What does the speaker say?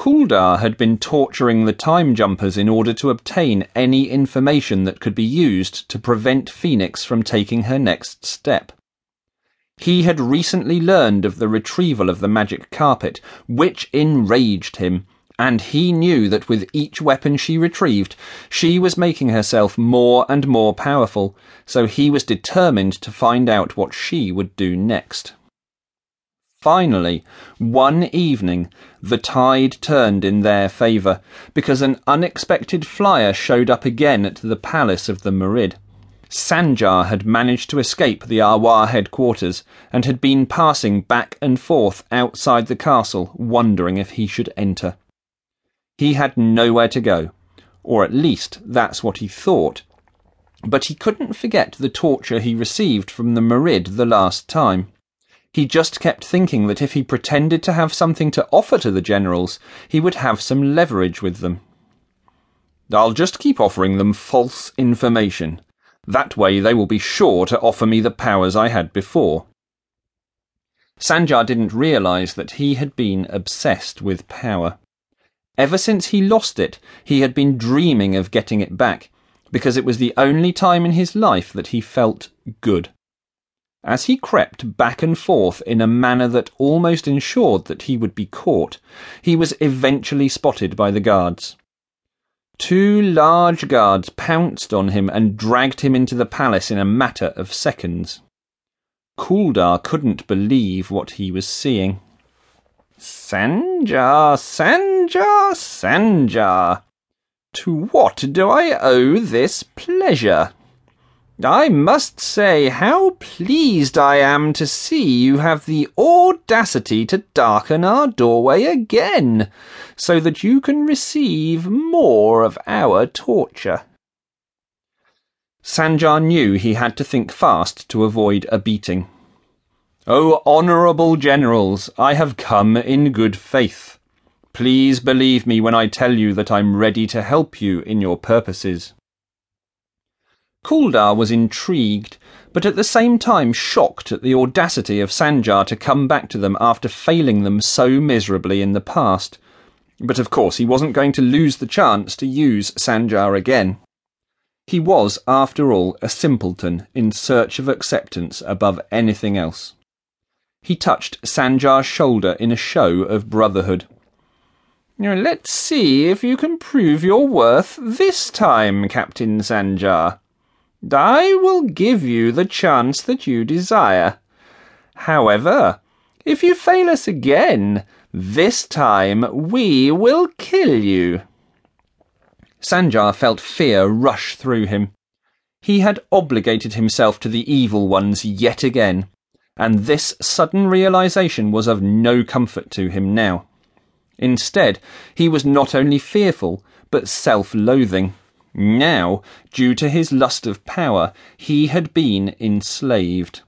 Kuldar had been torturing the time jumpers in order to obtain any information that could be used to prevent Phoenix from taking her next step. He had recently learned of the retrieval of the magic carpet, which enraged him, and he knew that with each weapon she retrieved, she was making herself more and more powerful, so he was determined to find out what she would do next. Finally, one evening, the tide turned in their favour because an unexpected flyer showed up again at the palace of the Marid. Sanjar had managed to escape the Arwah headquarters and had been passing back and forth outside the castle, wondering if he should enter. He had nowhere to go, or at least that's what he thought. But he couldn't forget the torture he received from the Marid the last time. He just kept thinking that if he pretended to have something to offer to the generals, he would have some leverage with them. I'll just keep offering them false information. That way they will be sure to offer me the powers I had before. Sanjar didn't realize that he had been obsessed with power. Ever since he lost it, he had been dreaming of getting it back, because it was the only time in his life that he felt good. As he crept back and forth in a manner that almost ensured that he would be caught, he was eventually spotted by the guards. Two large guards pounced on him and dragged him into the palace in a matter of seconds. Kuldar couldn't believe what he was seeing. Sanjar, Sanjar, Sanjar. To what do I owe this pleasure? I must say how pleased I am to see you have the audacity to darken our doorway again, so that you can receive more of our torture. Sanjar knew he had to think fast to avoid a beating. O oh, honourable generals, I have come in good faith. Please believe me when I tell you that I'm ready to help you in your purposes. Kuldar was intrigued, but at the same time shocked at the audacity of Sanjar to come back to them after failing them so miserably in the past. But of course, he wasn't going to lose the chance to use Sanjar again. He was, after all, a simpleton in search of acceptance above anything else. He touched Sanjar's shoulder in a show of brotherhood. Let's see if you can prove your worth this time, Captain Sanjar. I will give you the chance that you desire. However, if you fail us again, this time we will kill you. Sanjar felt fear rush through him. He had obligated himself to the evil ones yet again, and this sudden realization was of no comfort to him now. Instead, he was not only fearful, but self loathing. Now, due to his lust of power, he had been enslaved.